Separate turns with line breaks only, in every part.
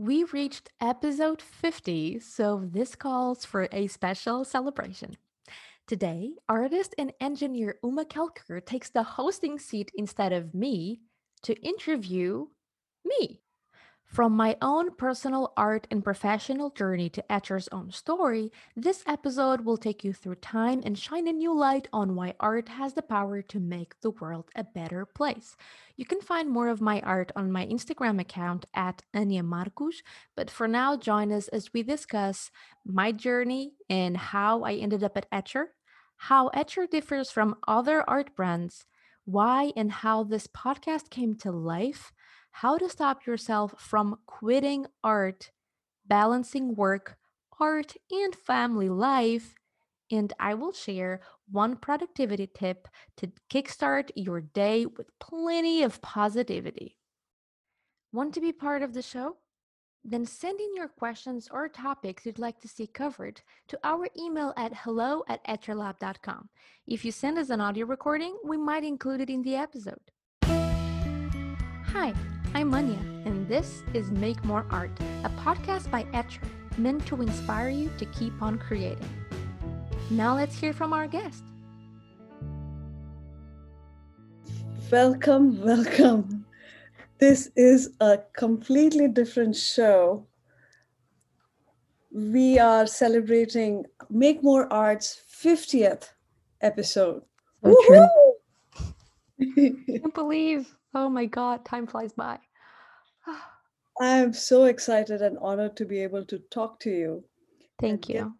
We reached episode 50, so this calls for a special celebration. Today, artist and engineer Uma Kelker takes the hosting seat instead of me to interview me. From my own personal art and professional journey to Etchr's own story, this episode will take you through time and shine a new light on why art has the power to make the world a better place. You can find more of my art on my Instagram account at Anya Marcus, but for now, join us as we discuss my journey and how I ended up at Etchr, how Etchr differs from other art brands, why and how this podcast came to life how to stop yourself from quitting art, balancing work, art, and family life. And I will share one productivity tip to kickstart your day with plenty of positivity. Want to be part of the show? Then send in your questions or topics you'd like to see covered to our email at hello at etchrlab.com. If you send us an audio recording, we might include it in the episode. Hi, I'm Manya, and this is Make More Art, a podcast by Etchr, meant to inspire you to keep on creating. Now let's hear from our guest.
Welcome, welcome. This is a completely different show. We are celebrating Make More Art's 50th episode.
So. I can't believe Oh my God, time flies by.
I'm so excited and honored to be able to talk to you.
Thank you.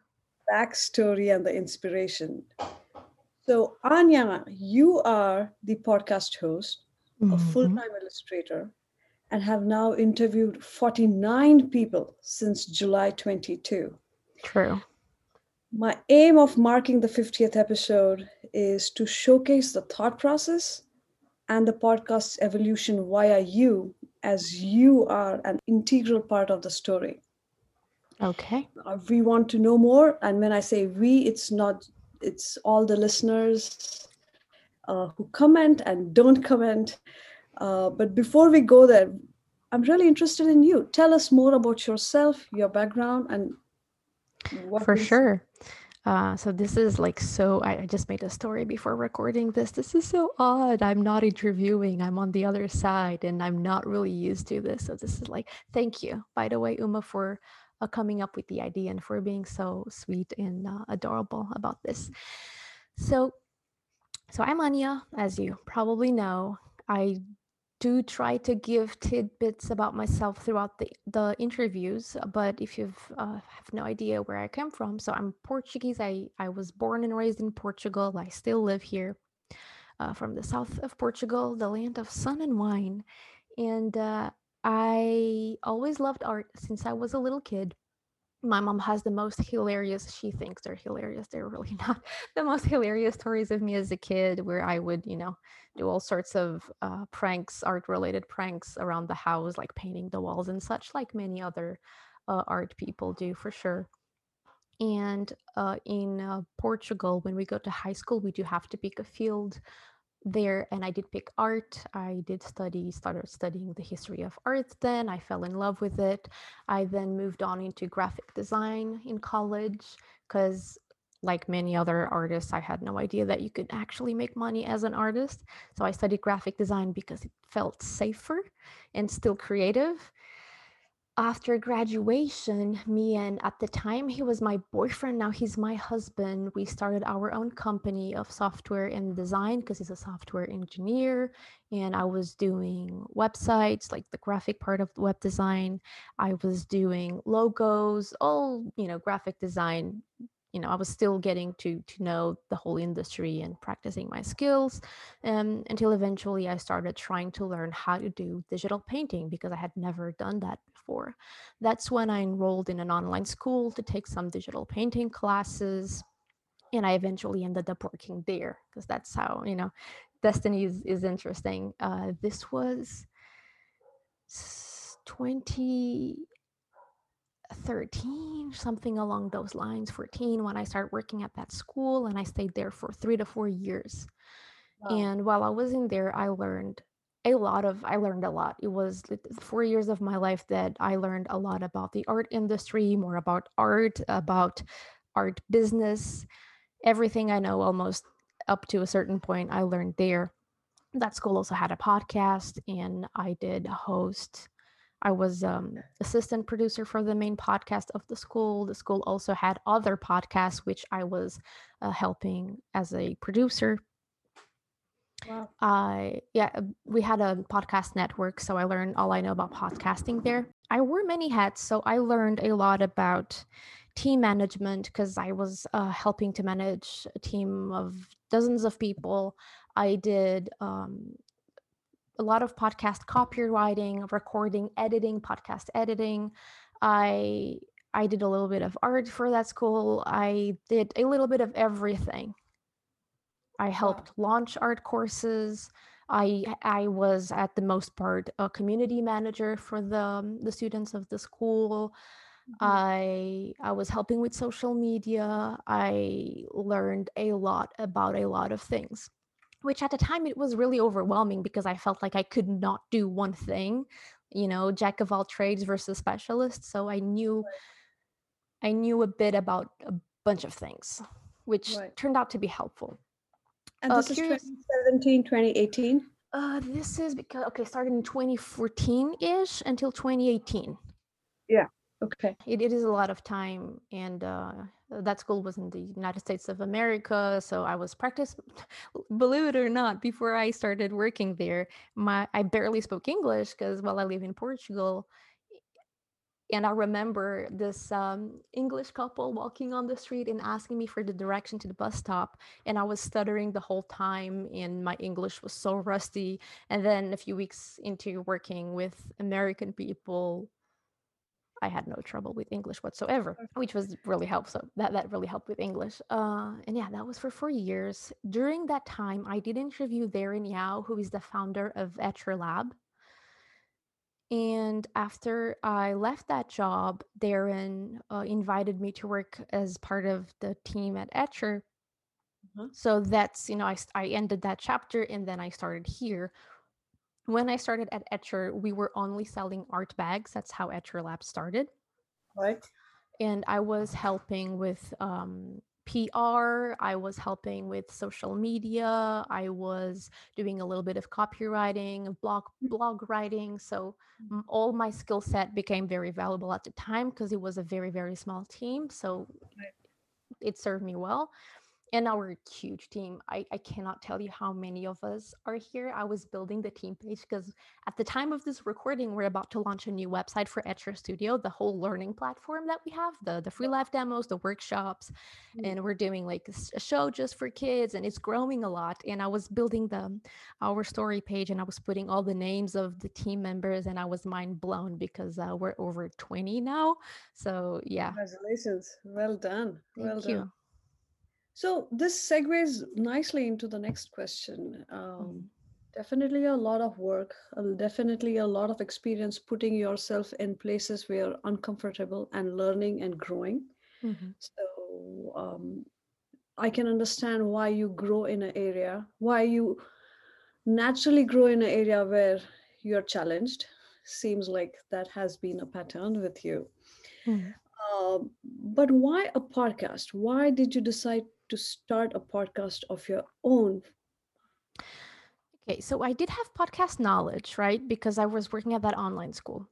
Backstory and the inspiration. So, Anya, you are the podcast host, mm-hmm. a full time illustrator, and have now interviewed 49 people since July 22.
True.
My aim of marking the 50th episode is to showcase the thought process and the podcast's evolution via you, as you are an integral part of the story.
Okay.
Uh, we want to know more. And when I say we, it's not, it's all the listeners uh, who comment and don't comment. Uh, but before we go there, I'm really interested in you. Tell us more about yourself, your background, and
For sure. Uh, so this is like so. I, I just made a story before recording this. This is so odd. I'm not interviewing. I'm on the other side, and I'm not really used to this. So this is like, thank you, by the way, Uma, for uh, coming up with the idea and for being so sweet and uh, adorable about this. So, so I'm Anya, as you probably know. I do try to give tidbits about myself throughout the, the interviews but if you uh, have no idea where i come from so i'm portuguese. I, I was born and raised in portugal. I still live here uh, from the south of portugal the land of sun and wine. And uh, i always loved art since i was a little kid. My mom has the most hilarious she thinks they're hilarious. They're really not. The most hilarious stories of me as a kid where i would you know do all sorts of uh, pranks art related pranks around the house like painting the walls and such like many other uh, art people do for sure and uh, in uh, portugal when we go to high school we do have to pick a field there and I did pick art. I did study, started studying the history of art then. I fell in love with it. I then moved on into graphic design in college because like many other artists, I had no idea that you could actually make money as an artist. So I studied graphic design because it felt safer and still creative after graduation, me and at the time he was my boyfriend, now he's my husband. We started our own company of software and design because he's a software engineer. And I was doing websites, like the graphic part of web design. I was doing logos, all, you know, graphic design you know i was still getting to to know the whole industry and practicing my skills um, until eventually i started trying to learn how to do digital painting because i had never done that before. That's when i enrolled in an online school to take some digital painting classes and i eventually ended up working there because that's how you know destiny is, is interesting. Uh, this was 20 13 something along those lines 14 when i started working at that school and i stayed there for three to four years. Wow. and while i was in there i learned a lot of i learned a lot. It was four years of my life that i learned a lot about the art industry more about art about art business everything i know almost up to a certain point i learned there. That school also had a podcast and i did host i was um, assistant producer for the main podcast of the school the school also had other podcasts which i was uh, helping as a producer Wow. I yeah, uh, we had a podcast network, so I learned all I know about podcasting there. I wore many hats, so I learned a lot about team management because I was uh, helping to manage a team of dozens of people. I did um, a lot of podcast copywriting, recording, editing, podcast editing. I I did a little bit of art for that school. I did a little bit of everything. I helped wow. launch art courses. I I was at the most part a community manager for the um, the students of the school. Mm-hmm. I I was helping with social media. I learned a lot about a lot of things, which at the time it was really overwhelming because I felt like I could not do one thing, you know, jack of all trades versus specialist. So I knew I knew a bit about a bunch of things, which right. turned out to be helpful.
And uh, this is 2017, 2018?
Uh, this is because, okay, started in 2014 ish until 2018.
Yeah. Okay.
It, it is a lot of time. And uh, that school was in the United States of America. So I was practice, believe it or not, before I started working there, my I barely spoke English because while I live in Portugal, and I remember this um, English couple walking on the street and asking me for the direction to the bus stop. And I was stuttering the whole time, and my English was so rusty. And then a few weeks into working with American people, I had no trouble with English whatsoever, which was really helpful. So that, that really helped with English. Uh, and yeah, that was for four years. During that time, I did interview Darren Yao, who is the founder of Etchr Lab. And after I left that job, Darren uh, invited me to work as part of the team at Etchr. Mm-hmm. So that's, you know, I, I ended that chapter and then I started here. When I started at Etchr, we were only selling art bags. That's how Etchr Lab started.
Right.
And I was helping with um, PR, I was helping with social media, I was doing a little bit of copywriting, blog mm. blog writing. So mm. all my skill set became very valuable at the time because it was a very very small team. So it served me well and our huge team. I, I cannot tell you how many of us are here. I was building the team page because at the time of this recording, we're about to launch a new website for Etchr Studio, the whole learning platform that we have, the, the free live demos, the workshops, mm-hmm. and we're doing like a show just for kids and it's growing a lot. And I was building the our story page and I was putting all the names of the team members and I was mind blown because uh, we're over 20 now. So yeah.
Congratulations. Well done.
Thank
well
you.
So this segues nicely into the next question. Um, mm-hmm. Definitely a lot of work, definitely a lot of experience putting yourself in places where you're uncomfortable and learning and growing. Mm-hmm. So um, I can understand why you grow in an area, why you naturally grow in an area where you're challenged. Seems like that has been a pattern with you. Mm-hmm. Uh, but why a podcast? Why did you decide to start a podcast of your own?
Okay, so I did have podcast knowledge, right? Because I was working at that online school.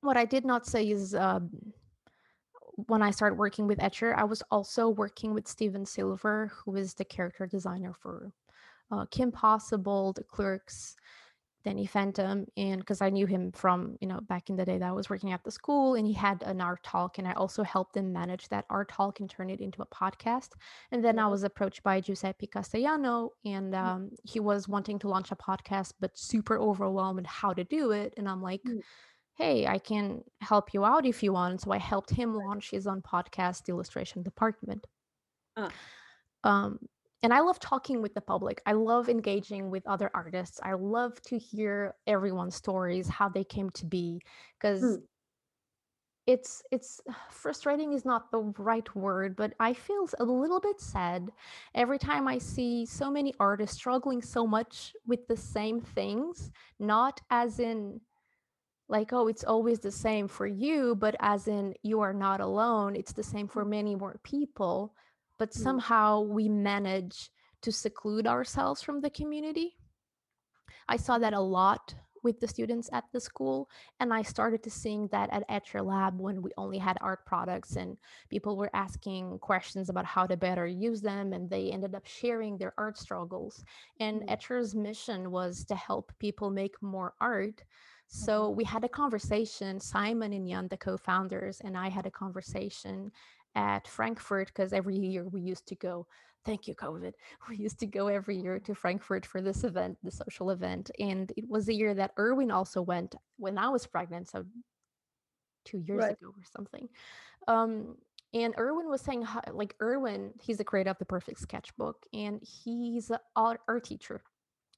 What I did not say is um, when I started working with Etcher, I was also working with Stephen Silver, who is the character designer for uh, Kim Possible, The Clerks, Danny Phantom, and because I knew him from you know back in the day that I was working at the school, and he had an art talk, and I also helped him manage that art talk and turn it into a podcast. And then I was approached by Giuseppe Castellano, and mm. um, he was wanting to launch a podcast, but super overwhelmed how to do it. And I'm like. Mm. Hey, I can help you out if you want. So I helped him launch his own podcast, the Illustration Department. Uh. Um, and I love talking with the public. I love engaging with other artists. I love to hear everyone's stories, how they came to be, because mm. it's it's frustrating is not the right word but i feel a little bit sad every time i see so many artists struggling so much with the same things not as in like oh it's always the same for you but as in you are not alone it's the same for many more people but mm. somehow we manage to seclude ourselves from the community i saw that a lot with the students at the school. And I started to seeing that at Etchr Lab when we only had art products and people were asking questions about how to better use them. And they ended up sharing their art struggles. And mm-hmm. Etchr's mission was to help people make more art. So mm-hmm. we had a conversation, Simon and Jan, the co founders, and I had a conversation at Frankfurt because every year we used to go. Thank you, COVID. We used to go every year to Frankfurt for this event, the social event. And it was the year that Erwin also went when I was pregnant. So two years right. ago or something. Um, and Erwin was saying, how, like, Erwin, he's the creator of the Perfect Sketchbook, and he's an art, art teacher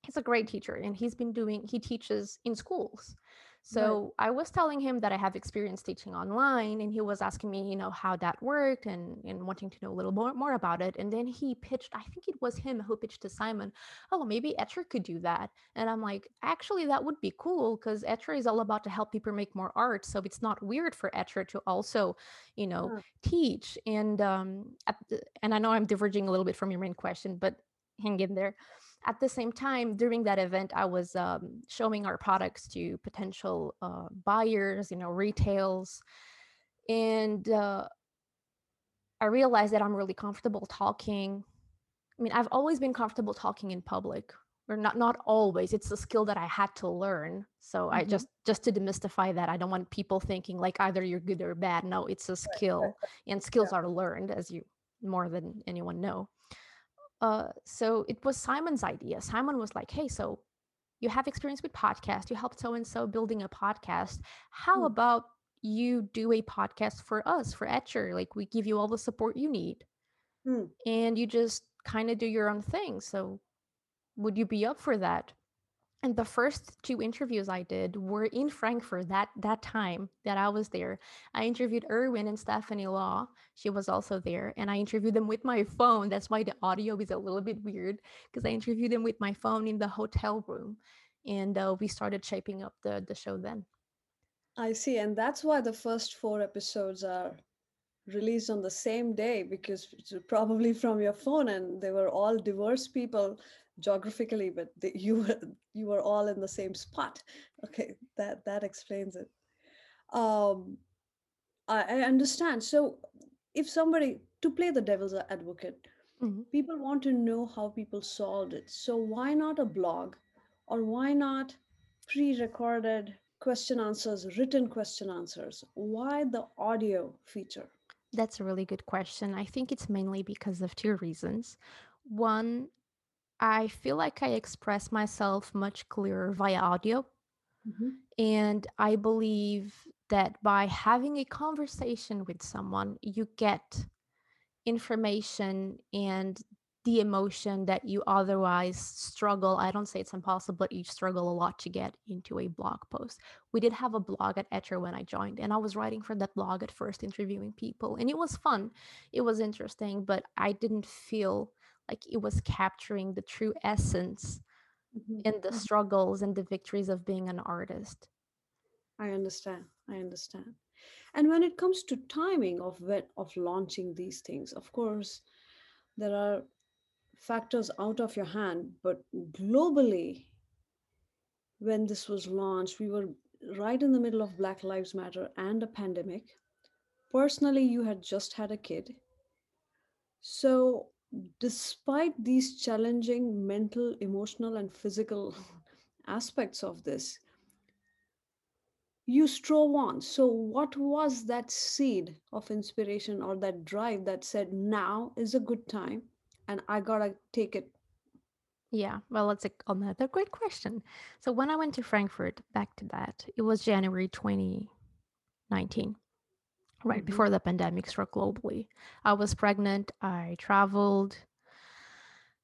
he's a great teacher and he's been doing he teaches in schools so right. i was telling him that i have experience teaching online and he was asking me you know how that worked and and wanting to know a little more, more about it and then he pitched i think it was him who pitched to simon oh maybe etchr could do that and i'm like actually that would be cool because etchr is all about to help people make more art so it's not weird for etchr to also you know yeah. teach and um the, and i know i'm diverging a little bit from your main question but hang in there at the same time during that event i was um, showing our products to potential uh, buyers you know retails and uh, i realized that i'm really comfortable talking i mean i've always been comfortable talking in public or not not always it's a skill that i had to learn so mm-hmm. i just just to demystify that i don't want people thinking like either you're good or bad no it's a skill right, and skills yeah. are learned as you more than anyone know uh, so it was Simon's idea. Simon was like, hey, so you have experience with podcast. You helped so and so building a podcast. How hmm. about you do a podcast for us, for Etchr? Like we give you all the support you need. Hmm. And you just kind of do your own thing. So would you be up for that? And the first two interviews I did were in Frankfurt that that time that I was there. I interviewed Erwin and Stephanie Law. She was also there, and I interviewed them with my phone. That's why the audio is a little bit weird because I interviewed them with my phone in the hotel room, and uh, we started shaping up the the show then.
I see, and that's why the first four episodes are released on the same day because probably from your phone and they were all diverse people geographically but they, you were you were all in the same spot okay that that explains it um i, I understand so if somebody to play the devil's advocate mm-hmm. people want to know how people solved it so why not a blog or why not pre-recorded question answers written question answers why the audio feature
that's a really good question. I think it's mainly because of two reasons. One, I feel like I express myself much clearer via audio. Mm-hmm. And I believe that by having a conversation with someone, you get information and the emotion that you otherwise struggle i don't say it's impossible but you struggle a lot to get into a blog post we did have a blog at etchr when i joined and i was writing for that blog at first interviewing people and it was fun it was interesting but i didn't feel like it was capturing the true essence mm-hmm. and the mm-hmm. struggles and the victories of being an artist
i understand i understand and when it comes to timing of when of launching these things of course there are factors out of your hand. But globally, when this was launched, we were right in the middle of Black Lives Matter and a pandemic. Personally, you had just had a kid. So, despite these challenging mental, emotional, and physical aspects of this, you strove on. So, what was that seed of inspiration or that drive that said, now is a good time and I gotta take it.
Yeah, well, that's a, another great question. So when I went to Frankfurt, back to that, it was January 2019, right mm-hmm. before the pandemic struck globally. I was pregnant. I traveled.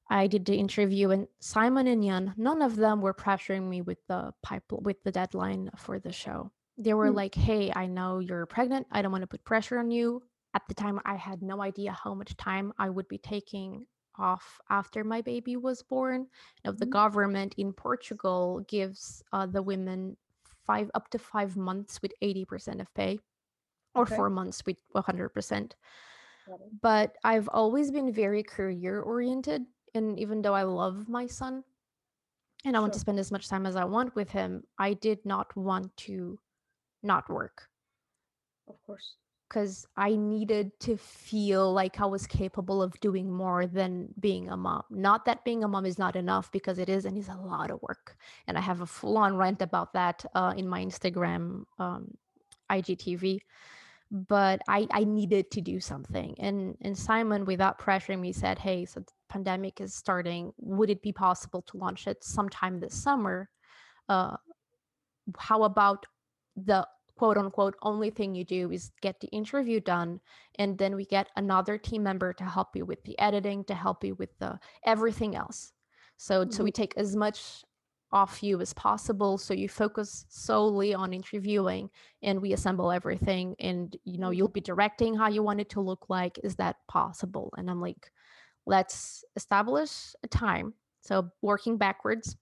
I did the interview, and Simon and Jan, none of them were pressuring me with the pipe with the deadline for the show. They were mm. like, hey, I know you're pregnant. I don't want to put pressure on you. At the time, I had no idea how much time I would be taking off after my baby was born. Now, the mm-hmm. government in Portugal gives uh, the women five up to five months with 80% of pay or okay. four months with 100%. But I've always been very career oriented. And even though I love my son and I sure. want to spend as much time as I want with him, I did not want to not work.
Of course.
Because I needed to feel like I was capable of doing more than being a mom. Not that being a mom is not enough, because it is and is a lot of work. And I have a full on rant about that uh, in my Instagram um, IGTV but I, I needed to do something. And and Simon, without pressuring me, said, Hey, so the pandemic is starting. Would it be possible to launch it sometime this summer? Uh, how about the quote unquote only thing you do is get the interview done and then we get another team member to help you with the editing to help you with the everything else so mm-hmm. so we mm-hmm. take as much off you as possible so you focus solely on interviewing and we assemble everything and you know you'll be directing how you want it to look like is that possible? And i'm like let's establish a time so working backwards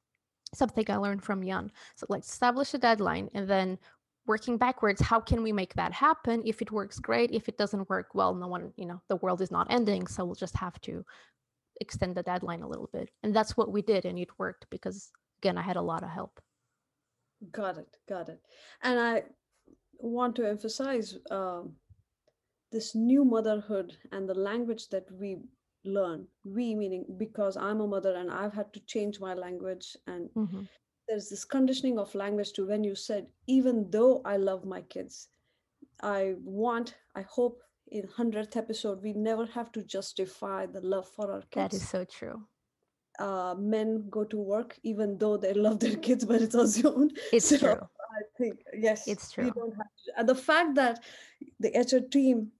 something i learned from jan. So let's establish a deadline and then working backwards how can we make that happen? If it works great. If it doesn't work well no one you know the world is not ending so we'll just have to extend the deadline a little bit. And that's what we did and it worked because again, I had a lot of help.
Got it. Got it. And I want to emphasize uh, this new motherhood and the language that we learn. We meaning because I'm a mother and I've had to change my language. And mm-hmm. there's this conditioning of language to when you said, even though I love my kids, I want, I hope in 100th episode, we never have to justify the love for our kids.
That is so true
uh, men go to work even though they love their kids, but it's assumed.
It's so true.
I think yes,
it's true.
don't have to, and the fact that the HR team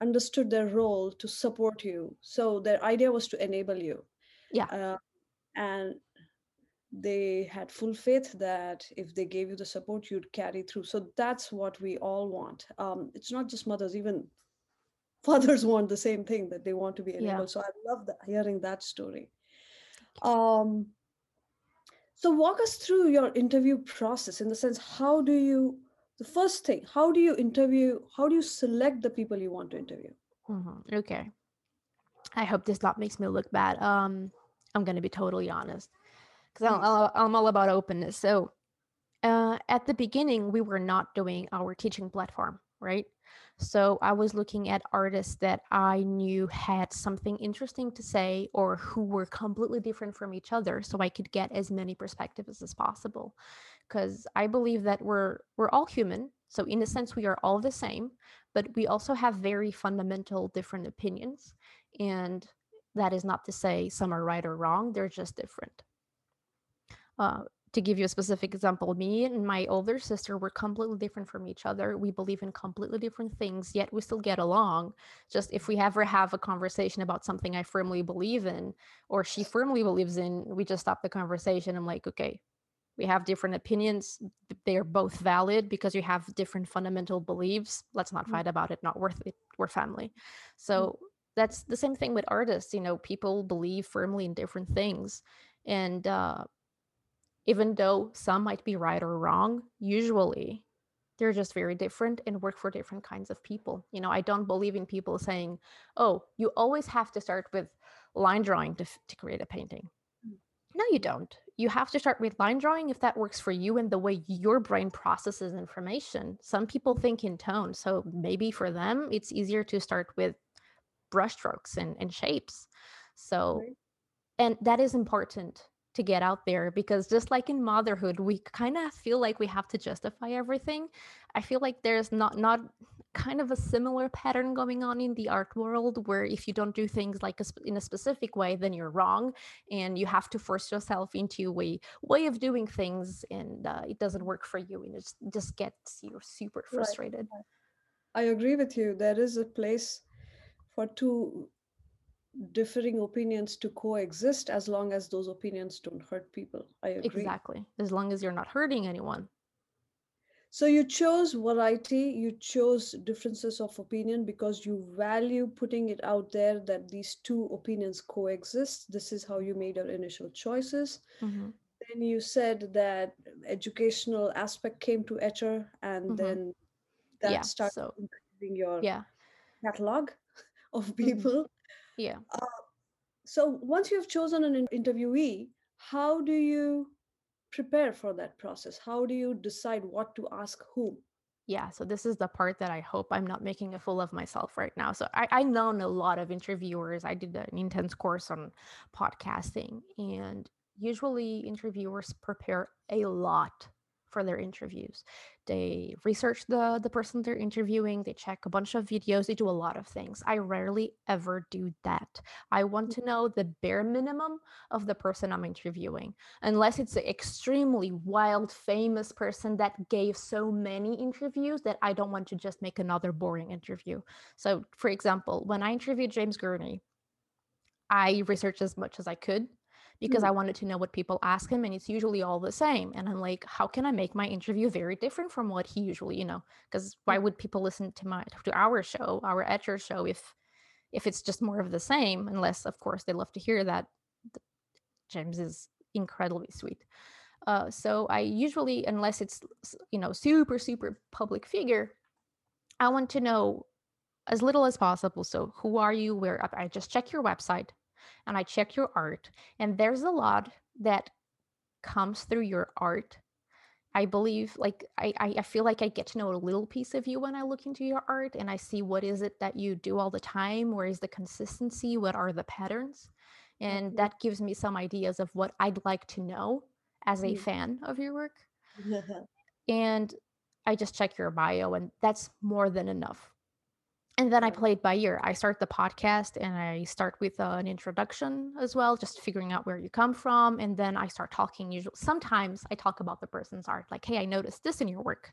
understood their role to support you, so their idea was to enable you.
Yeah, uh,
and they had full faith that if they gave you the support, you'd carry through. So that's what we all want. Um, it's not just mothers, even fathers want the same thing that they want to be enabled. Yeah. So I love that, hearing that story. Um, so walk us through your interview process in the sense, how do you, the first thing, how do you interview, how do you select the people you want to interview?
Mm-hmm. Okay. I hope this not makes me look bad. Um, I'm going to be totally honest because I'm, I'm all about openness. So uh, at the beginning, we were not doing our teaching platform, right? So I was looking at artists that I knew had something interesting to say or who were completely different from each other so I could get as many perspectives as possible. Cuz I believe that we're we're all human. So in a sense we are all the same, but we also have very fundamental different opinions and that is not to say some are right or wrong, they're just different. Uh, to give you a specific example, me and my older sister were completely different from each other. We believe in completely different things, yet we still get along. Just if we ever have a conversation about something I firmly believe in or she firmly believes in, we just stop the conversation. I'm like, okay, we have different opinions. They are both valid because you have different fundamental beliefs. Let's not mm-hmm. fight about it. Not worth it. We're family. So mm-hmm. that's the same thing with artists. You know, people believe firmly in different things. And, uh, even though some might be right or wrong, usually they're just very different and work for different kinds of people. You know, I don't believe in people saying, oh, you always have to start with line drawing to, to create a painting. Mm. No, you don't. You have to start with line drawing if that works for you and the way your brain processes information. Some people think in tone. So maybe for them, it's easier to start with brushstrokes and, and shapes. So, and that is important to get out there because just like in motherhood we kind of feel like we have to justify everything. I feel like there's not not kind of a similar pattern going on in the art world where if you don't do things like a, in a specific way then you're wrong and you have to force yourself into a way of doing things and uh, it doesn't work for you and it just, gets you super frustrated. right.
i agree with you. There is a place for two differing opinions to coexist as long as those opinions don't hurt people. I agree.
Exactly. As long as you're not hurting anyone.
So you chose variety, you chose differences of opinion because you value putting it out there that these two opinions coexist. This is how you made your initial choices. Mm-hmm. Then you said that educational aspect came to Etchr, and mm-hmm. then that yeah, started so, increasing your yeah. catalog of mm-hmm. people.
Mm-hmm. Yeah. Uh,
so once you have chosen an interviewee, how do you prepare for that process? How do you decide what to ask whom?
Yeah, so this is the part that I hope I'm not making a fool of myself right now. So I, I know a lot of interviewers. I did an intense course on podcasting, and usually interviewers prepare a lot for their interviews. They research the the person they're interviewing, they check a bunch of videos, they do a lot of things. I rarely ever do that. I want mm. to know the bare minimum of the person I'm interviewing, unless it's an extremely wild famous person that gave so many interviews that I don't want to just make another boring interview. So, for example, when I interviewed James Gurney, I researched as much as I could because mm. I wanted to know what people ask him and it's usually all the same. And I'm like, how can I make my interview very different from what he usually, you know, because why would people listen to my to our show, our Etchr show if if it's just more of the same, unless of course they love to hear that James is incredibly sweet. Uh, so I usually, unless it's you know super super public figure, I want to know as little as possible. So who are you? Where I just check your website and I check your art, and there's a lot that comes through your art. I believe, like, I, I feel like I get to know a little piece of you when I look into your art and I see what is it that you do all the time? Where is the consistency? What are the patterns? And mm-hmm. that gives me some ideas of what I'd like to know as a mm-hmm. fan of your work. and I just check your bio, and that's more than enough and then I play it by ear. I start the podcast and I start with uh, an introduction as well, just figuring out where you come from. And then I start talking. Usually, sometimes I talk about the person's art, like, hey, I noticed this in your work.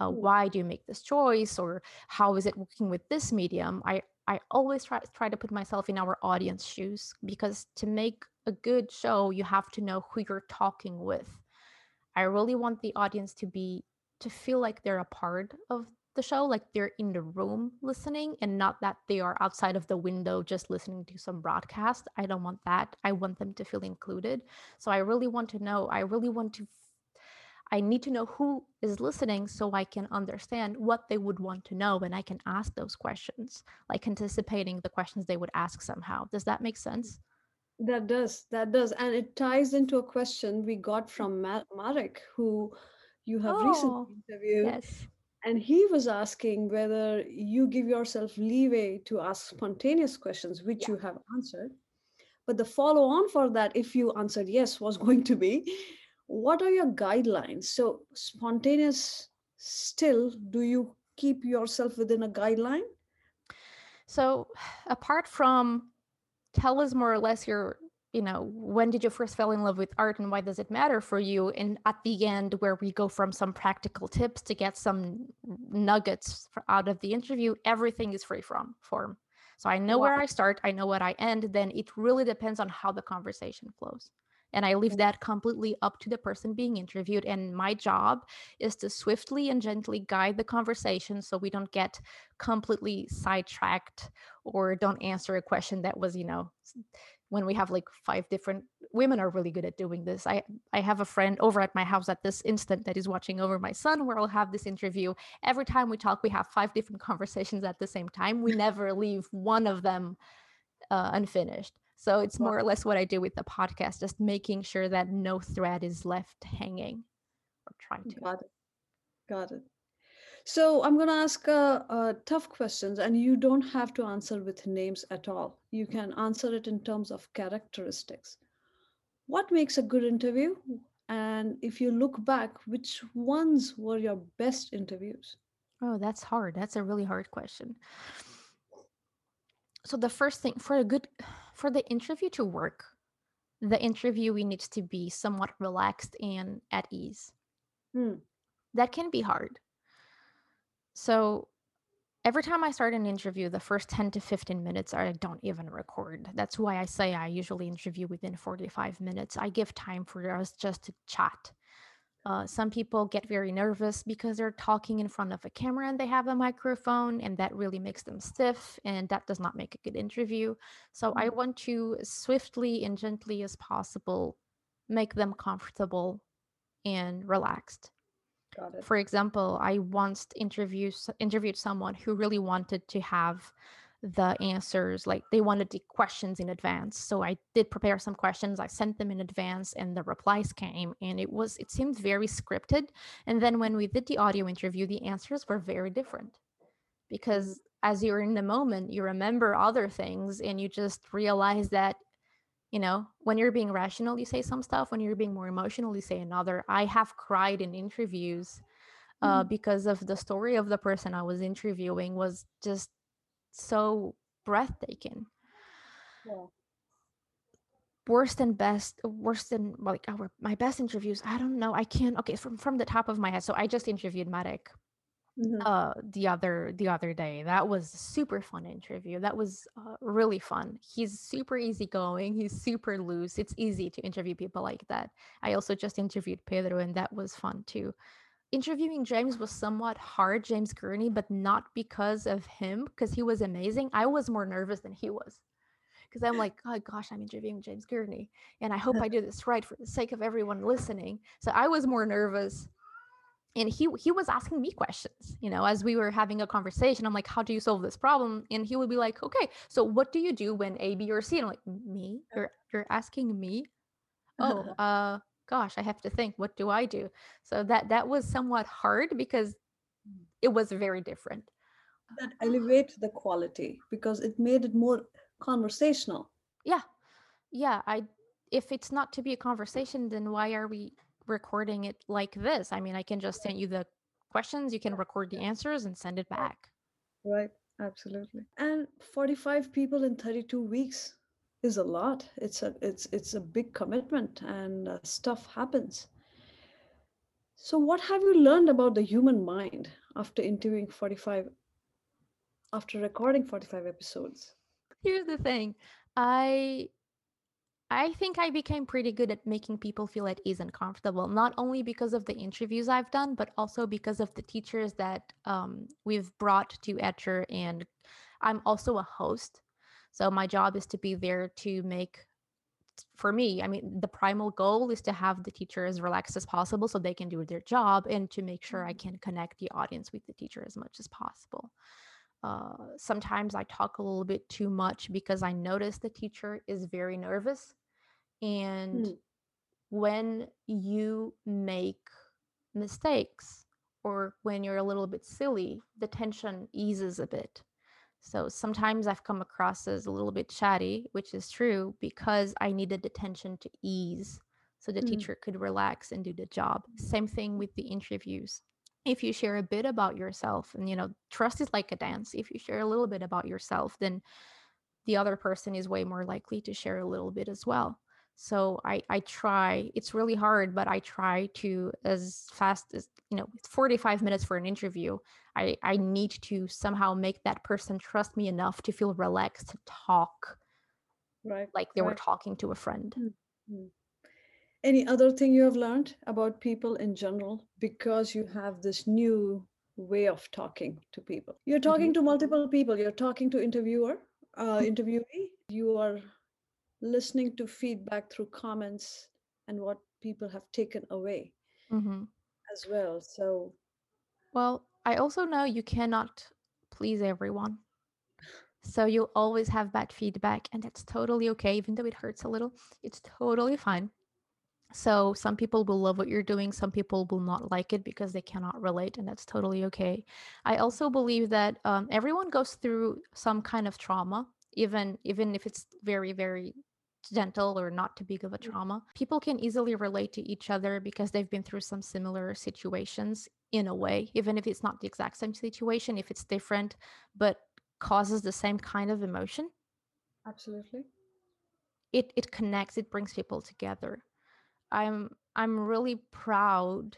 Uh, why do you make this choice? Or how is it working with this medium? I, I always try, try to put myself in our audience shoes because to make a good show, you have to know who you're talking with. I really want the audience to be to feel like they're a part of the show like they're in the room listening and not that they are outside of the window just listening to some broadcast. I don't want that. I want them to feel included. So i really want to know i really want to i need to know who is listening so i can understand what they would want to know and i can ask those questions like anticipating the questions they would ask somehow. Does that make sense?
That does that does. And it ties into a question we got from marek who you have oh, recently interviewed. yes and he was asking whether you give yourself leeway to ask spontaneous questions which yeah. you have answered. But the follow on for that if you answered yes was going to be what are your guidelines? So spontaneous still do you keep yourself within a guideline?
So apart from tell us more or less your you know, when did you first fall in love with art and why does it matter for you? And at the end, where we go from some practical tips to get some nuggets out of the interview, everything is free from form. So I know wow. where I start, I know what I end. Then it really depends on how the conversation flows. And I leave mm-hmm. that completely up to the person being interviewed. And my job is to swiftly and gently guide the conversation so we don't get completely sidetracked or don't answer a question that was, you know, when we have like five different women are really good at doing this. I I have a friend over at my house at this instant that is watching over my son where I'll have this interview. Every time we talk, we have five different conversations at the same time. We never leave one of them uh, unfinished. So it's more or less what I do with the podcast, just making sure that no thread is left hanging or trying to.
Got it. Got it. So I'm going to ask uh, uh, tough questions, and you don't have to answer with names at all. You can answer it in terms of characteristics. What makes a good interview? And if you look back, which ones were your best interviews?
Oh, that's hard. That's a really hard question. So the first thing for a good for the interview to work, the interviewee needs to be somewhat relaxed and at ease. Hmm. That can be hard so every time I start an interview, the first 10 to 15 minutes I don't even record. That's why I say I usually interview within 45 minutes. I give time for us just to chat. Uh, some people get very nervous because they're talking in front of a camera and they have a microphone, and that really makes them stiff, and that does not make a good interview. So mm-hmm. I want to swiftly and gently as possible make them comfortable and relaxed. For example, I once interviewed interviewed someone who really wanted to have the answers like they wanted the questions in advance. So i did prepare some questions i sent them in advance and the replies came and it was it seemed very scripted. And then when we did the audio interview the answers were very different because as you're in the moment you remember other things and you just realize that you know when you're being rational you say some stuff when you're being more emotional you say another i have cried in interviews uh, mm. because of the story of the person i was interviewing was just so breathtaking. Yeah. Worst and best, worst than like our my best interviews. I don't know. I can't. Okay, from from the top of my head. So I just interviewed Marek Mm-hmm. uh the other the other day that was a super fun interview that was uh, really fun he's super easygoing he's super loose it's easy to interview people like that i also just interviewed pedro and that was fun too interviewing James was somewhat hard, James Gurney, but not because of him, because he was amazing. I was more nervous than he was. Because I'm like, oh gosh, I'm interviewing James Gurney. And I hope I do this right for the sake of everyone listening. So I was more nervous. And he he was asking me questions, you know, as we were having a conversation. I'm like, how do you solve this problem? And he would be like, okay, so what do you do when A, B, or C? And I'm like, me? You're you're asking me? Oh, uh, gosh, I have to think, what do I do? So that that was somewhat hard because it was very different.
That elevate the quality because it made it more conversational.
Yeah. Yeah. I if it's not to be a conversation, then why are we recording it like this? I mean, I can just send you the questions, you can record the answers and send it back.
Right. Absolutely. And 45 people in 32 weeks is a lot. It's a it's it's a big commitment, and uh, stuff happens. So, what have you learned about the human mind after interviewing forty five? After recording forty five episodes.
Here's the thing, I I think I became pretty good at making people feel at ease and comfortable, not only because of the interviews I've done, but also because of the teachers that um, we've brought to Etchr. And I'm also a host. So my job is to be there to make for me, I mean, the primal goal is to have the teacher as relaxed as possible so they can do their job and to make sure I mm-hmm. can connect the audience with the teacher as much as possible. Uh, sometimes I talk a little bit too much because I notice the teacher is very nervous. And mm. when you make mistakes or when you're a little bit silly, the tension eases a bit. So sometimes I've come across as a little bit chatty, which is true because I needed the tension to ease so the mm. teacher could relax and do the job. Same thing with the interviews. If you share a bit about yourself, and you know, trust is like a dance. If you share a little bit about yourself, then the other person is way more likely to share a little bit as well so i i try it's really hard but i try to as fast as you know 45 minutes for an interview i i need to somehow make that person trust me enough to feel relaxed to talk
right
like they
right.
were talking to a friend mm-hmm.
Any other thing you have learned about people in general because you have this new way of talking to people you're talking mm-hmm. to multiple people you're talking to interviewer uh, interviewee you are listening to feedback through comments and what people have taken away mm-hmm. as well. So,
well, I also know you cannot please everyone. So you'll always have bad feedback, and that's totally okay, even though it hurts a little. It's totally fine. So some people will love what you're doing, some people will not like it because they cannot relate, and that's totally okay. I also believe that um, everyone goes through some kind of trauma, even even if it's very very gentle or not too big of a trauma. People can easily relate to each other because they've been through some similar situations in a way, even if it's not the exact same situation, if it's different, but causes the same kind of emotion.
Absolutely.
It it connects, it brings people together. I'm I'm really proud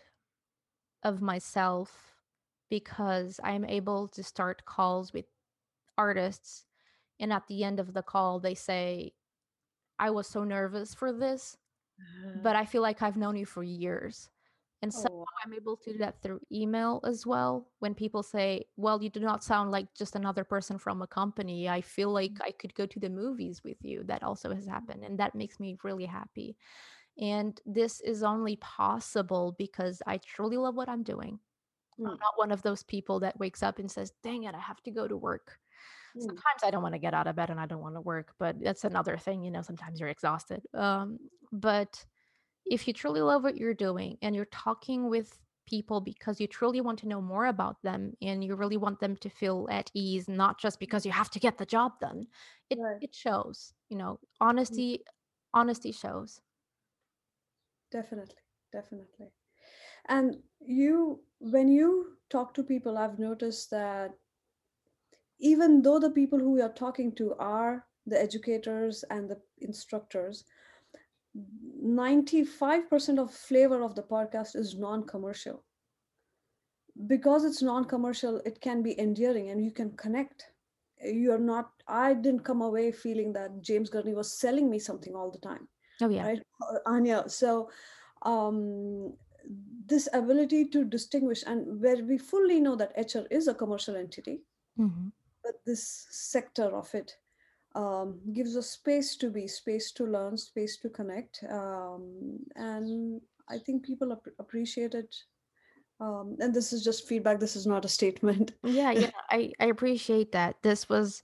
of myself because I'm able to start calls with artists and at the end of the call they say I was so nervous for this, uh-huh. but I feel like I've known you for years. And oh, I'm able to do that through email as well. When people say, Well, you do not sound like just another person from a company, I feel like mm-hmm. I could go to the movies with you. That also has happened. And that makes me really happy. And this is only possible because I truly love what I'm doing. Mm. I'm not one of those people that wakes up and says, Dang it, I have to go to work. Mm. Sometimes I don't want to get out of bed and I don't want to work, but that's another thing. You know, sometimes you're exhausted. Um, but if you truly love what you're doing and you're talking with people because you truly want to know more about them and you really want them to feel at ease not just because you have to get the job done it right. it shows you know honesty mm-hmm. honesty shows
definitely definitely. And you when you talk to people i've noticed that even though the people who you're talking to are the educators and the instructors 95% of flavor of the podcast is non-commercial. Because it's non-commercial it can be endearing and you can connect. You're not i didn't come away feeling that james gurney was selling me something all the time
oh yeah
right ania so um this ability to distinguish and where we fully know that Etchr is a commercial entity mm-hmm. but this sector of it um, gives us space to be, space to learn, space to connect. Um, and I think people ap- appreciate it. Um, and this is just feedback. This is not a statement.
yeah, yeah, I, I appreciate that. This was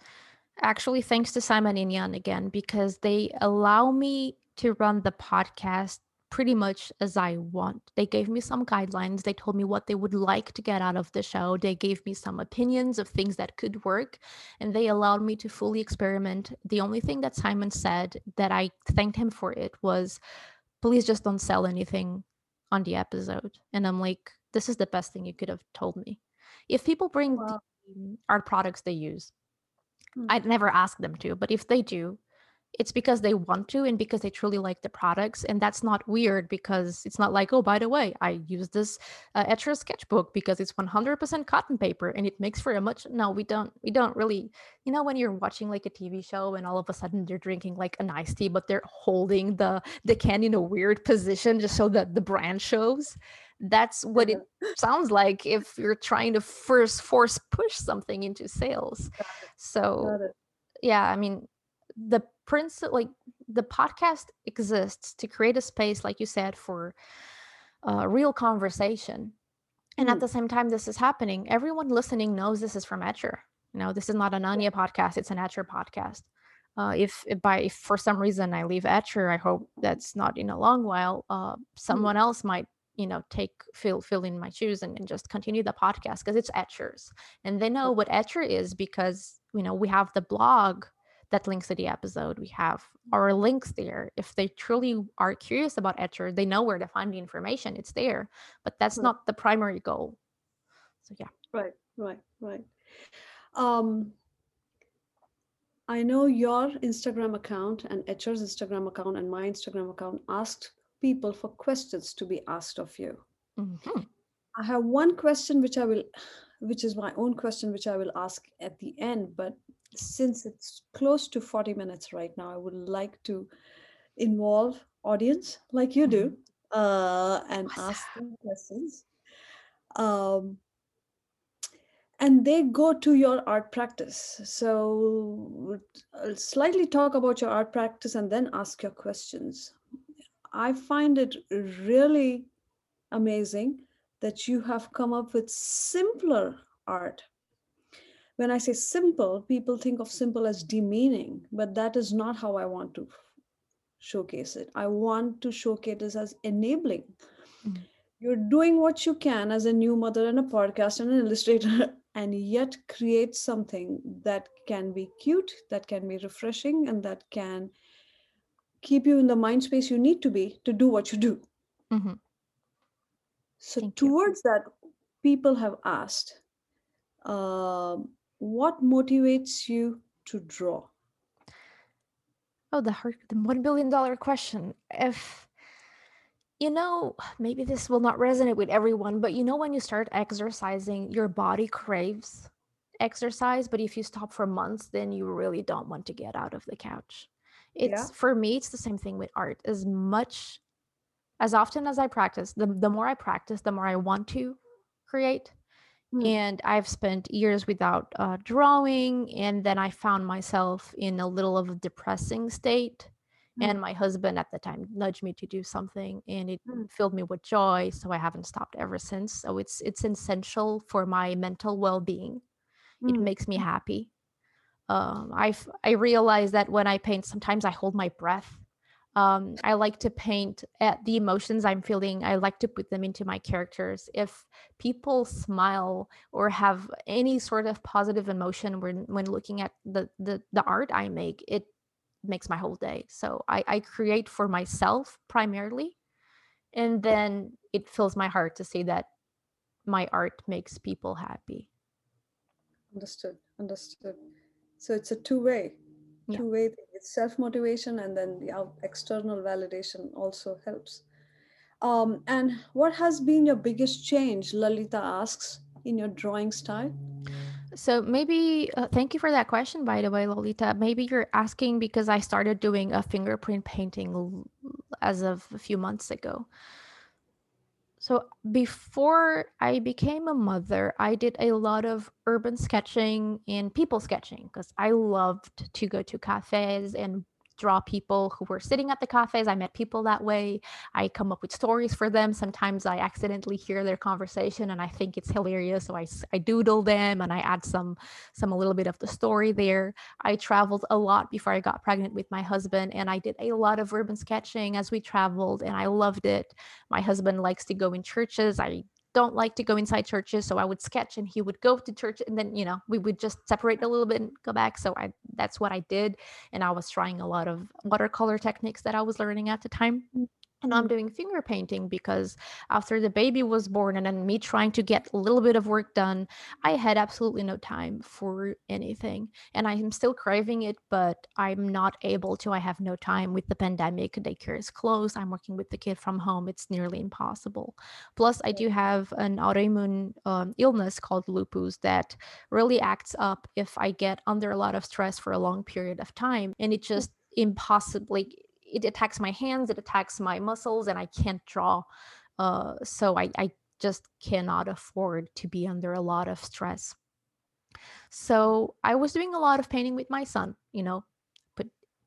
actually thanks to Simon and Jan again, because they allow me to run the podcast pretty much as I want. They gave me some guidelines. They told me what they would like to get out of the show. They gave me some opinions of things that could work, and they allowed me to fully experiment. The only thing that Simon said that I thanked him for it was, please just don't sell anything on the episode. And I'm like, this is the best thing you could have told me. If people bring wow. the art products they use, hmm. I'd never ask them to, but if they do, it's because they want to and because they truly like the products and that's not weird because it's not like oh by the way i use this uh, Etchr sketchbook because it's 100% cotton paper and it makes for a much no we don't we don't really you know when you're watching like a tv show and all of a sudden they're drinking like an iced tea but they're holding the the can in a weird position just so that the brand shows? That's what it sounds like if you're trying to first force push something into sales. So yeah i mean the prince like the podcast exists to create a space like you said for uh, real conversation. And mm. at the same time this is happening everyone listening knows this is from Etchr. You know this is not an ania podcast it's an Etchr podcast. Uh, if, if, by if for some reason i leave Etchr i hope that's not in a long while uh, someone mm. else might you know take fill fill in my shoes and, and just continue the podcast because it's Etchr's. And they know what Etchr is because you know we have the blog that links to the episode. We have our links there. If they truly are curious about Etchr, they know where to find the information. It's there, but that's right. not the primary goal. So yeah.
Right, right, right. Um, I know your Instagram account and Etchr's Instagram account and my Instagram account asked people for questions to be asked of you. Mm-hmm. I have one question which I will, which is my own question, which I will ask at the end. But since it's close to 40 minutes right now, I would like to involve audience like you do mm-hmm. uh, and ask them questions. Um, and they go to your art practice. So I'll slightly talk about your art practice and then ask your questions. I find it really amazing that you have come up with simpler art when I say simple, people think of simple as demeaning, but that is not how I want to showcase it. I want to showcase it as enabling. Mm-hmm. You're doing what you can as a new mother and a podcast and an illustrator, and yet create something that can be cute, that can be refreshing, and that can keep you in the mind space you need to be to do what you do. Mm-hmm. So, Thank towards you. that, people have asked, um, what motivates you to draw?
Oh, the heart, the one billion dollar question. If you know, maybe this will not resonate with everyone, but you know, when you start exercising, your body craves exercise, but if you stop for months, then you really don't want to get out of the couch. It's yeah. for me, it's the same thing with art. As much as often as I practice, the, the more I practice, the more I want to create. Mm. And I've spent years without uh, drawing. And then I found myself in a little of a depressing state. Mm. And my husband at the time nudged me to do something and it mm. filled me with joy. So I haven't stopped ever since. So it's it's essential for my mental well-being. It mm. makes me happy. Um, I I realize that when I paint, sometimes I hold my breath um, I like to paint at the emotions I'm feeling. I like to put them into my characters. If people smile or have any sort of positive emotion when when looking at the the, the art I make, it makes my whole day. So I, I create for myself primarily, and then it fills my heart to see that my art makes people happy.
Understood. Understood. So it's a two way yeah. two-way thing. It's self-motivation and then the out- external validation also helps. Um, and what has been your biggest change, Lalita asks, in your drawing style?
So maybe uh, thank you for that question, by the way, Lolita. Maybe you're asking because I started doing a fingerprint painting as of a few months ago. So before I became a mother, I did a lot of urban sketching and people sketching because I loved to go to cafes and draw people who were sitting at the cafes. I met people that way. I come up with stories for them. Sometimes I accidentally hear their conversation and I think it's hilarious. So I, I doodle them and I add some some a little bit of the story there. I traveled a lot before I got pregnant with my husband and I did a lot of urban sketching as we traveled and I loved it. My husband likes to go in churches. I don't like to go inside churches so i would sketch and he would go to church and then you know we would just separate a little bit and go back so i that's what i did and i was trying a lot of watercolor techniques that i was learning at the time and I'm mm-hmm. doing finger painting because after the baby was born and then me trying to get a little bit of work done, I had absolutely no time for anything. And I am still craving it, but I'm not able to. I have no time with the pandemic. Daycare is closed. I'm working with the kid from home. It's nearly impossible. Plus, I do have an autoimmune um, illness called lupus that really acts up if I get under a lot of stress for a long period of time. And it just impossibly it attacks my hands, it attacks my muscles, and I can't draw. Uh, so I, I just cannot afford to be under a lot of stress. So I was doing a lot of painting with my son, you know,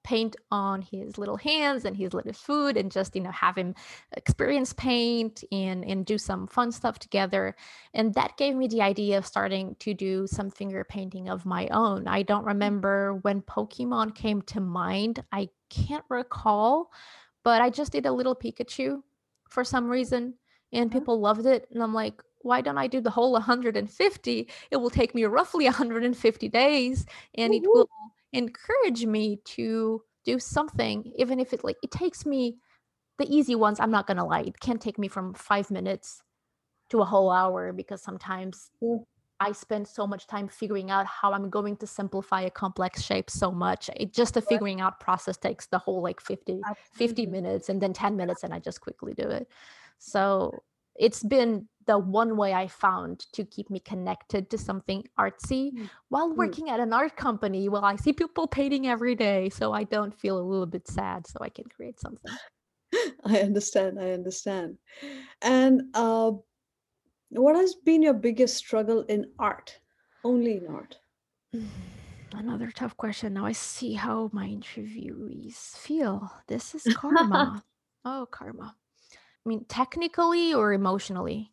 paint on his little hands and his little foot and just you know have him experience paint and and do some fun stuff together. And that gave me the idea of starting to do some finger painting of my own. I don't remember when pokemon came to mind. I can't recall but i just did a little pikachu for some reason and mm-hmm. people loved it. And i'm like why don't I do the whole 150? It will take me roughly 150 days and it will encourage me to do something even if it like it takes me the easy ones i'm not gonna lie it can't take me from five minutes to a whole hour because sometimes i spend so much time figuring out how i'm going to simplify a complex shape so much. It just the figuring out process takes the whole like 50 50 minutes and then 10 minutes and i just quickly do it. So it's been the one way I found to keep me connected to something artsy mm. while mm. working mm. at an art company. Well, I see people painting every day, so I don't feel a little bit sad, so I can create something.
I understand. I understand. And uh, what has been your biggest struggle in art? Only in art.
Another tough question. Now I see how my interviewees feel. This is karma. oh, karma. I mean, technically or emotionally?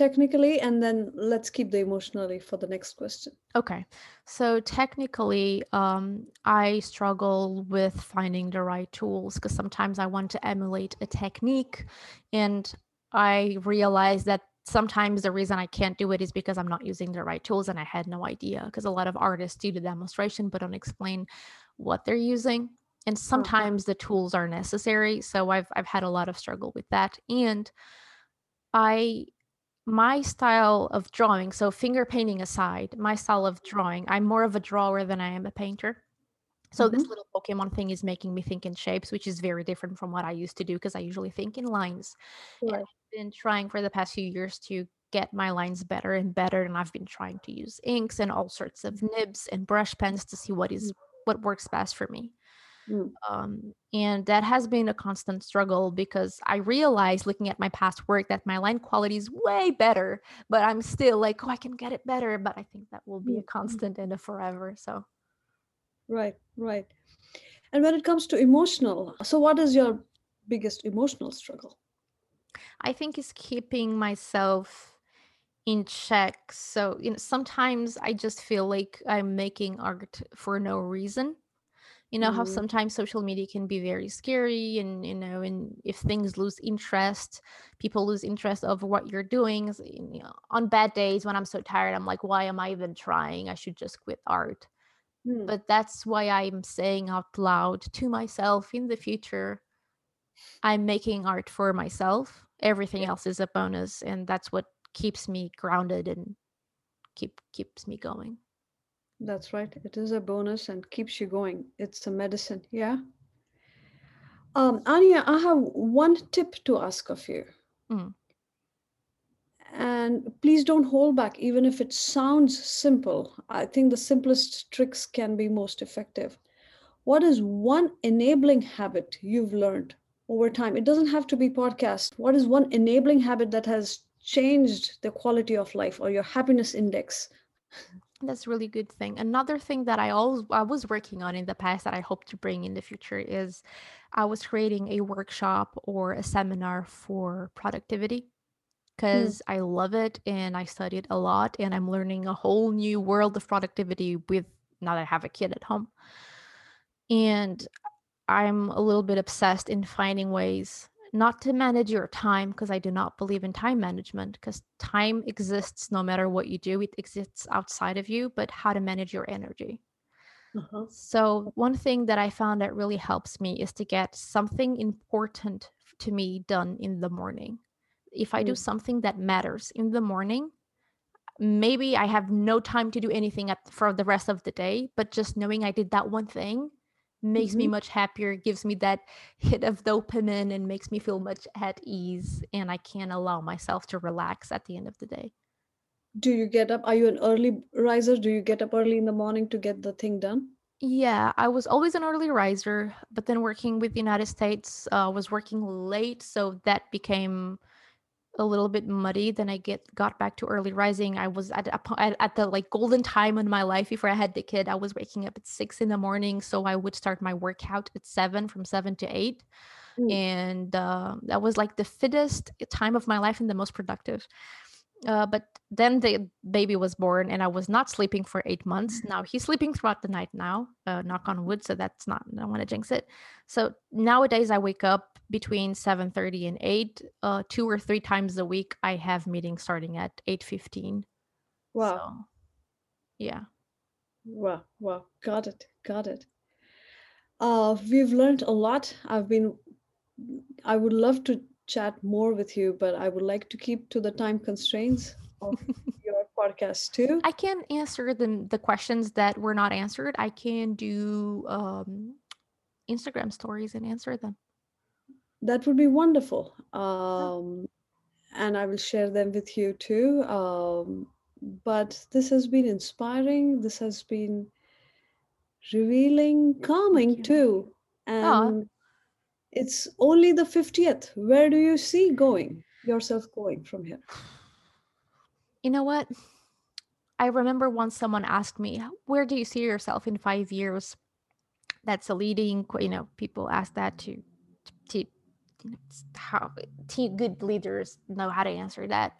technically and then let's keep the emotionally for the next question.
Okay. So technically um, i struggle with finding the right tools because sometimes i want to emulate a technique and i realize that sometimes the reason i can't do it is because i'm not using the right tools and i had no idea because a lot of artists do the demonstration but don't explain what they're using and sometimes the tools are necessary so i've i've had a lot of struggle with that and i my style of drawing, so finger painting aside, my style of drawing, I'm more of a drawer than I am a painter. So mm-hmm. this little Pokemon thing is making me think in shapes, which is very different from what I used to do because I usually think in lines. I've been trying for the past few years to get my lines better and better, and I've been trying to use inks and all sorts of nibs and brush pens to see what is mm. what works best for me. Mm. Um, and that has been a constant struggle because I realized looking at my past work that my line quality is way better, but I'm still like, oh, I can get it better. But I think that will be a mm-hmm. constant and a forever. So,
right, right. And when it comes to emotional, so what is your biggest emotional struggle?
I think is keeping myself in check. So, you know, sometimes I just feel like I'm making art for no reason you know mm. how mm-hmm. sometimes social media can be very scary and you know and if things lose interest people lose interest of what you're doing you know, on bad days when i'm so tired i'm like why am i even trying i should just quit art mm. but that's why i'm saying out loud to myself in the future i'm making art for myself everything yeah. else is a bonus and that's what keeps me grounded and keep keeps me going
that's right. It is a bonus and keeps you going. It's a medicine. Yeah. Um, Ania, I have one tip to ask of you. Mm. And please don't hold back, even if it sounds simple. I think the simplest tricks can be most effective. What is one enabling habit you've learned over time? It doesn't have to be podcast. What is one enabling habit that has changed the quality of life or your happiness index?
That's really good thing. Another thing that I always I was working on in the past that I hope to bring in the future is I was creating a workshop or a seminar for productivity because mm. I love it and I studied a lot and I'm learning a whole new world of productivity with now that I have a kid at home. And I'm a little bit obsessed in finding ways not to manage your time because I do not believe in time management because time exists no matter what you do, it exists outside of you, but how to manage your energy. Uh-huh. So, one thing that I found that really helps me is to get something important to me done in the morning. If I mm. do something that matters in the morning, maybe I have no time to do anything at, for the rest of the day, but just knowing I did that one thing makes mm-hmm. me much happier gives me that hit of dopamine and makes me feel much at ease and i can allow myself to relax at the end of the day.
Do you get up are you an early riser? Do you get up early in the morning to get the thing done?
Yeah i was always an early riser but then working with the united states uh, was working late so that became a little bit muddy then i get got back to early rising. I was at, at, at the like golden time in my life before i had the kid. I was waking up at six in the morning so i would start my workout at seven from seven to eight. Mm. and uh, that was like the fittest time of my life and the most productive uh, but then the baby was born and I was not sleeping for eight months. Now he's sleeping throughout the night now, uh, knock on wood. So that's not, I don't want to jinx it. So nowadays I wake up between 7.30 and 8. Uh, two or three times a week I have meetings starting at 8.15.
Wow. So,
yeah.
Wow, wow. Got it, got it. Uh, we've learned a lot. I've been, I would love to chat more with you, but I would like to keep to the time constraints of your podcast too.
I can answer the the questions that were not answered. I can do um, Instagram stories and answer them.
That would be wonderful. Um, and I will share them with you too. Um, but this has been inspiring. This has been revealing, calming too. And it's only the 50th. Where do you see going yourself going from here?
You know what? I remember once someone asked me, Where do you see yourself in five years? That's a leading, you know, people ask that to, to, how good leaders know how to answer that.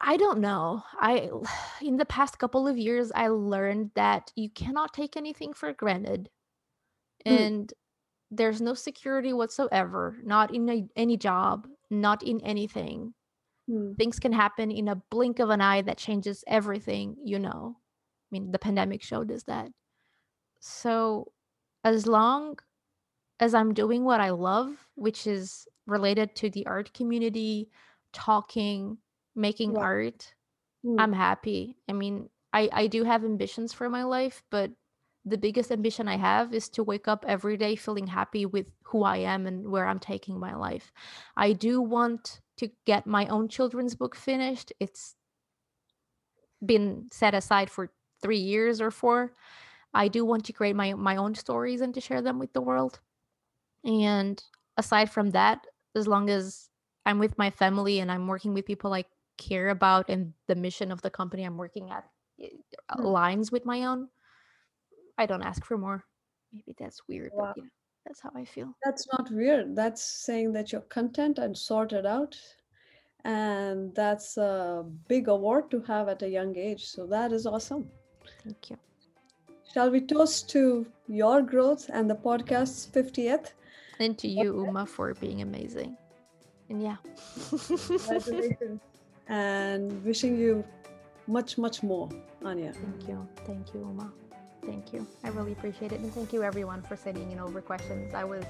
I don't know. I in the past couple of years I learned that you cannot take anything for granted. Mm. And there's no security whatsoever, not in a, any job, not in anything. Hmm. Things can happen in a blink of an eye that changes everything, you know. I mean, the pandemic showed us that. So, as long as I'm doing what I love, which is related to the art community, talking, making yeah. art, hmm. I'm happy. I mean, I, I do have ambitions for my life, but the biggest ambition I have is to wake up every day feeling happy with who I am and where I'm taking my life. I do want to get my own children's book finished. It's been set aside for three years or four. I do want to create my my own stories and to share them with the world. And aside from that, as long as I'm with my family and I'm working with people I care about and the mission of the company I'm working at hmm. aligns with my own, I don't ask for more. Maybe that's weird, wow. but yeah, that's how I feel.
That's not weird. That's saying that you're content and sorted out. And that's a big award to have at a young age. So that is awesome.
Thank you.
Shall we toast to your growth and the podcast's 50th?
And to you, Uma, for being amazing. And yeah.
And wishing you much, much more, Ania.
Thank you. Thank you, Uma. Thank you. I really appreciate it. And thank you, everyone, for sending in over questions. I was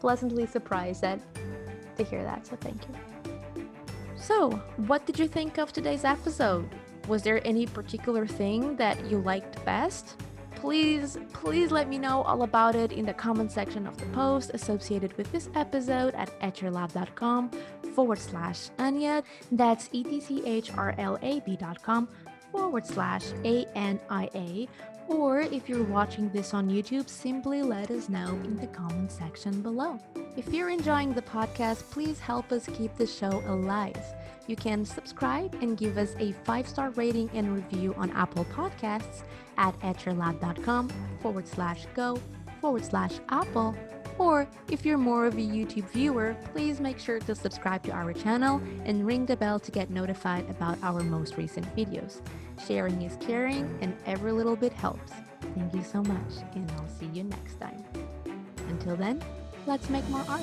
pleasantly surprised at, to hear that. So thank you. So, what did you think of today's episode? Was there any particular thing that you liked best? please, please let me know all about it in the comment section of the post associated with this episode at etchrlab.com forward slash Ania. That's E T C H R L A B.com forward slash A N I A. Or if you're watching this on YouTube, simply let us know in the comment section below. If you're enjoying the podcast, please help us keep the show alive. You can subscribe and give us a five star rating and review on Apple Podcasts at etchrlab.com forward slash go forward slash Apple. Or if you're more of a YouTube viewer, please make sure to subscribe to our channel and ring the bell to get notified about our most recent videos. Sharing is caring, and every little bit helps. Thank you so much, and I'll see you next time. Until then, let's make more art.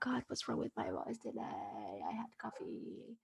God, what's wrong with my voice today? I had coffee.